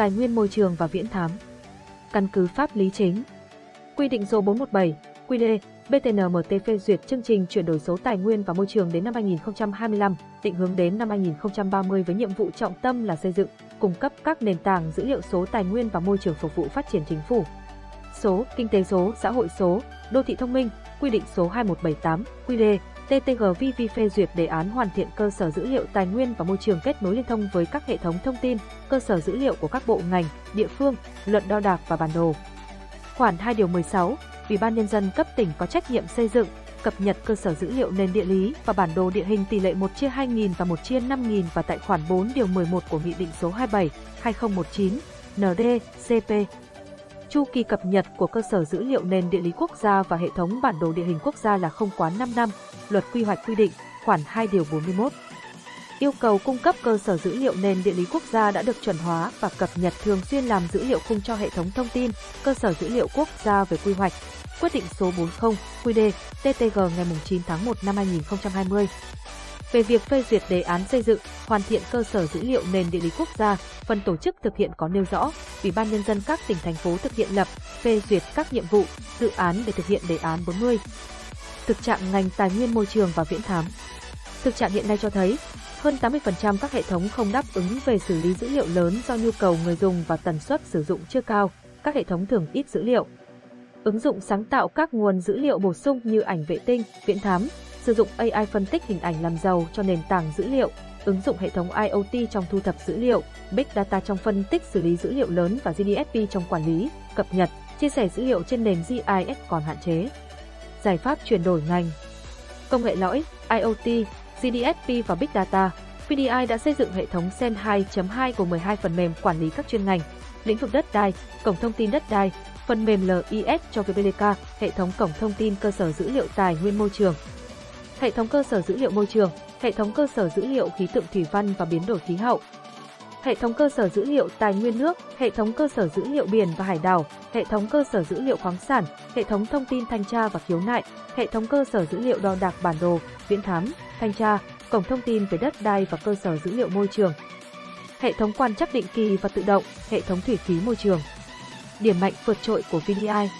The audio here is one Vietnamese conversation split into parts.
tài nguyên môi trường và viễn thám. Căn cứ pháp lý chính. Quy định số 417, QD, BTNMT phê duyệt chương trình chuyển đổi số tài nguyên và môi trường đến năm 2025, định hướng đến năm 2030 với nhiệm vụ trọng tâm là xây dựng, cung cấp các nền tảng dữ liệu số tài nguyên và môi trường phục vụ phát triển chính phủ. Số, kinh tế số, xã hội số, đô thị thông minh, quy định số 2178, QD, TTGVV phê duyệt đề án hoàn thiện cơ sở dữ liệu tài nguyên và môi trường kết nối liên thông với các hệ thống thông tin, cơ sở dữ liệu của các bộ ngành, địa phương, luận đo đạc và bản đồ. Khoản 2 điều 16, Ủy ban nhân dân cấp tỉnh có trách nhiệm xây dựng, cập nhật cơ sở dữ liệu nền địa lý và bản đồ địa hình tỷ lệ 1 chia 2.000 và 1 chia 5.000 và tại khoản 4 điều 11 của Nghị định số 27 2019 ND-CP. Chu kỳ cập nhật của cơ sở dữ liệu nền địa lý quốc gia và hệ thống bản đồ địa hình quốc gia là không quá 5 năm, Luật quy hoạch quy định, khoản 2 điều 41. Yêu cầu cung cấp cơ sở dữ liệu nền địa lý quốc gia đã được chuẩn hóa và cập nhật thường xuyên làm dữ liệu khung cho hệ thống thông tin, cơ sở dữ liệu quốc gia về quy hoạch, quyết định số 40 QD TTG ngày 9 tháng 1 năm 2020 về việc phê duyệt đề án xây dựng, hoàn thiện cơ sở dữ liệu nền địa lý quốc gia, phần tổ chức thực hiện có nêu rõ, Ủy ban nhân dân các tỉnh thành phố thực hiện lập, phê duyệt các nhiệm vụ, dự án để thực hiện đề án 40. Thực trạng ngành tài nguyên môi trường và viễn thám. Thực trạng hiện nay cho thấy, hơn 80% các hệ thống không đáp ứng về xử lý dữ liệu lớn do nhu cầu người dùng và tần suất sử dụng chưa cao, các hệ thống thường ít dữ liệu. Ứng dụng sáng tạo các nguồn dữ liệu bổ sung như ảnh vệ tinh, viễn thám, sử dụng AI phân tích hình ảnh làm giàu cho nền tảng dữ liệu, ứng dụng hệ thống IoT trong thu thập dữ liệu, Big Data trong phân tích xử lý dữ liệu lớn và GDSP trong quản lý, cập nhật, chia sẻ dữ liệu trên nền GIS còn hạn chế. Giải pháp chuyển đổi ngành. Công nghệ lõi, IoT, GDSP và Big Data, PDI đã xây dựng hệ thống SEN 2.2 của 12 phần mềm quản lý các chuyên ngành, lĩnh vực đất đai, cổng thông tin đất đai, phần mềm LIS cho VBDK, hệ thống cổng thông tin cơ sở dữ liệu tài nguyên môi trường, hệ thống cơ sở dữ liệu môi trường, hệ thống cơ sở dữ liệu khí tượng thủy văn và biến đổi khí hậu, hệ thống cơ sở dữ liệu tài nguyên nước, hệ thống cơ sở dữ liệu biển và hải đảo, hệ thống cơ sở dữ liệu khoáng sản, hệ thống thông tin thanh tra và khiếu nại, hệ thống cơ sở dữ liệu đo đạc bản đồ, viễn thám, thanh tra, cổng thông tin về đất đai và cơ sở dữ liệu môi trường, hệ thống quan trắc định kỳ và tự động, hệ thống thủy khí môi trường. Điểm mạnh vượt trội của VDI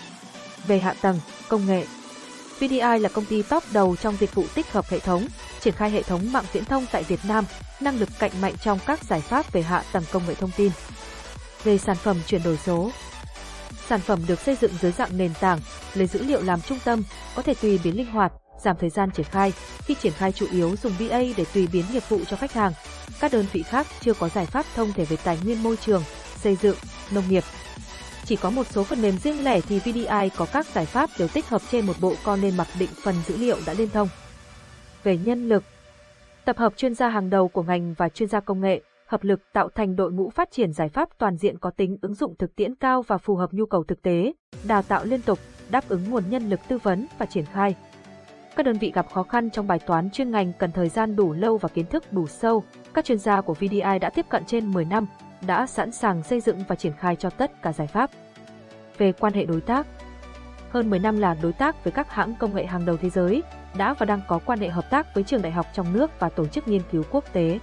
Về hạ tầng, công nghệ. VDI là công ty top đầu trong dịch vụ tích hợp hệ thống, triển khai hệ thống mạng viễn thông tại Việt Nam, năng lực cạnh mạnh trong các giải pháp về hạ tầng công nghệ thông tin. Về sản phẩm chuyển đổi số, sản phẩm được xây dựng dưới dạng nền tảng, lấy dữ liệu làm trung tâm, có thể tùy biến linh hoạt, giảm thời gian triển khai. Khi triển khai chủ yếu dùng BA để tùy biến nghiệp vụ cho khách hàng. Các đơn vị khác chưa có giải pháp thông thể về tài nguyên môi trường, xây dựng, nông nghiệp, chỉ có một số phần mềm riêng lẻ thì VDI có các giải pháp đều tích hợp trên một bộ con nên mặc định phần dữ liệu đã liên thông. Về nhân lực, tập hợp chuyên gia hàng đầu của ngành và chuyên gia công nghệ, hợp lực tạo thành đội ngũ phát triển giải pháp toàn diện có tính ứng dụng thực tiễn cao và phù hợp nhu cầu thực tế, đào tạo liên tục, đáp ứng nguồn nhân lực tư vấn và triển khai. Các đơn vị gặp khó khăn trong bài toán chuyên ngành cần thời gian đủ lâu và kiến thức đủ sâu. Các chuyên gia của VDI đã tiếp cận trên 10 năm, đã sẵn sàng xây dựng và triển khai cho tất cả giải pháp. Về quan hệ đối tác Hơn 10 năm là đối tác với các hãng công nghệ hàng đầu thế giới, đã và đang có quan hệ hợp tác với trường đại học trong nước và tổ chức nghiên cứu quốc tế.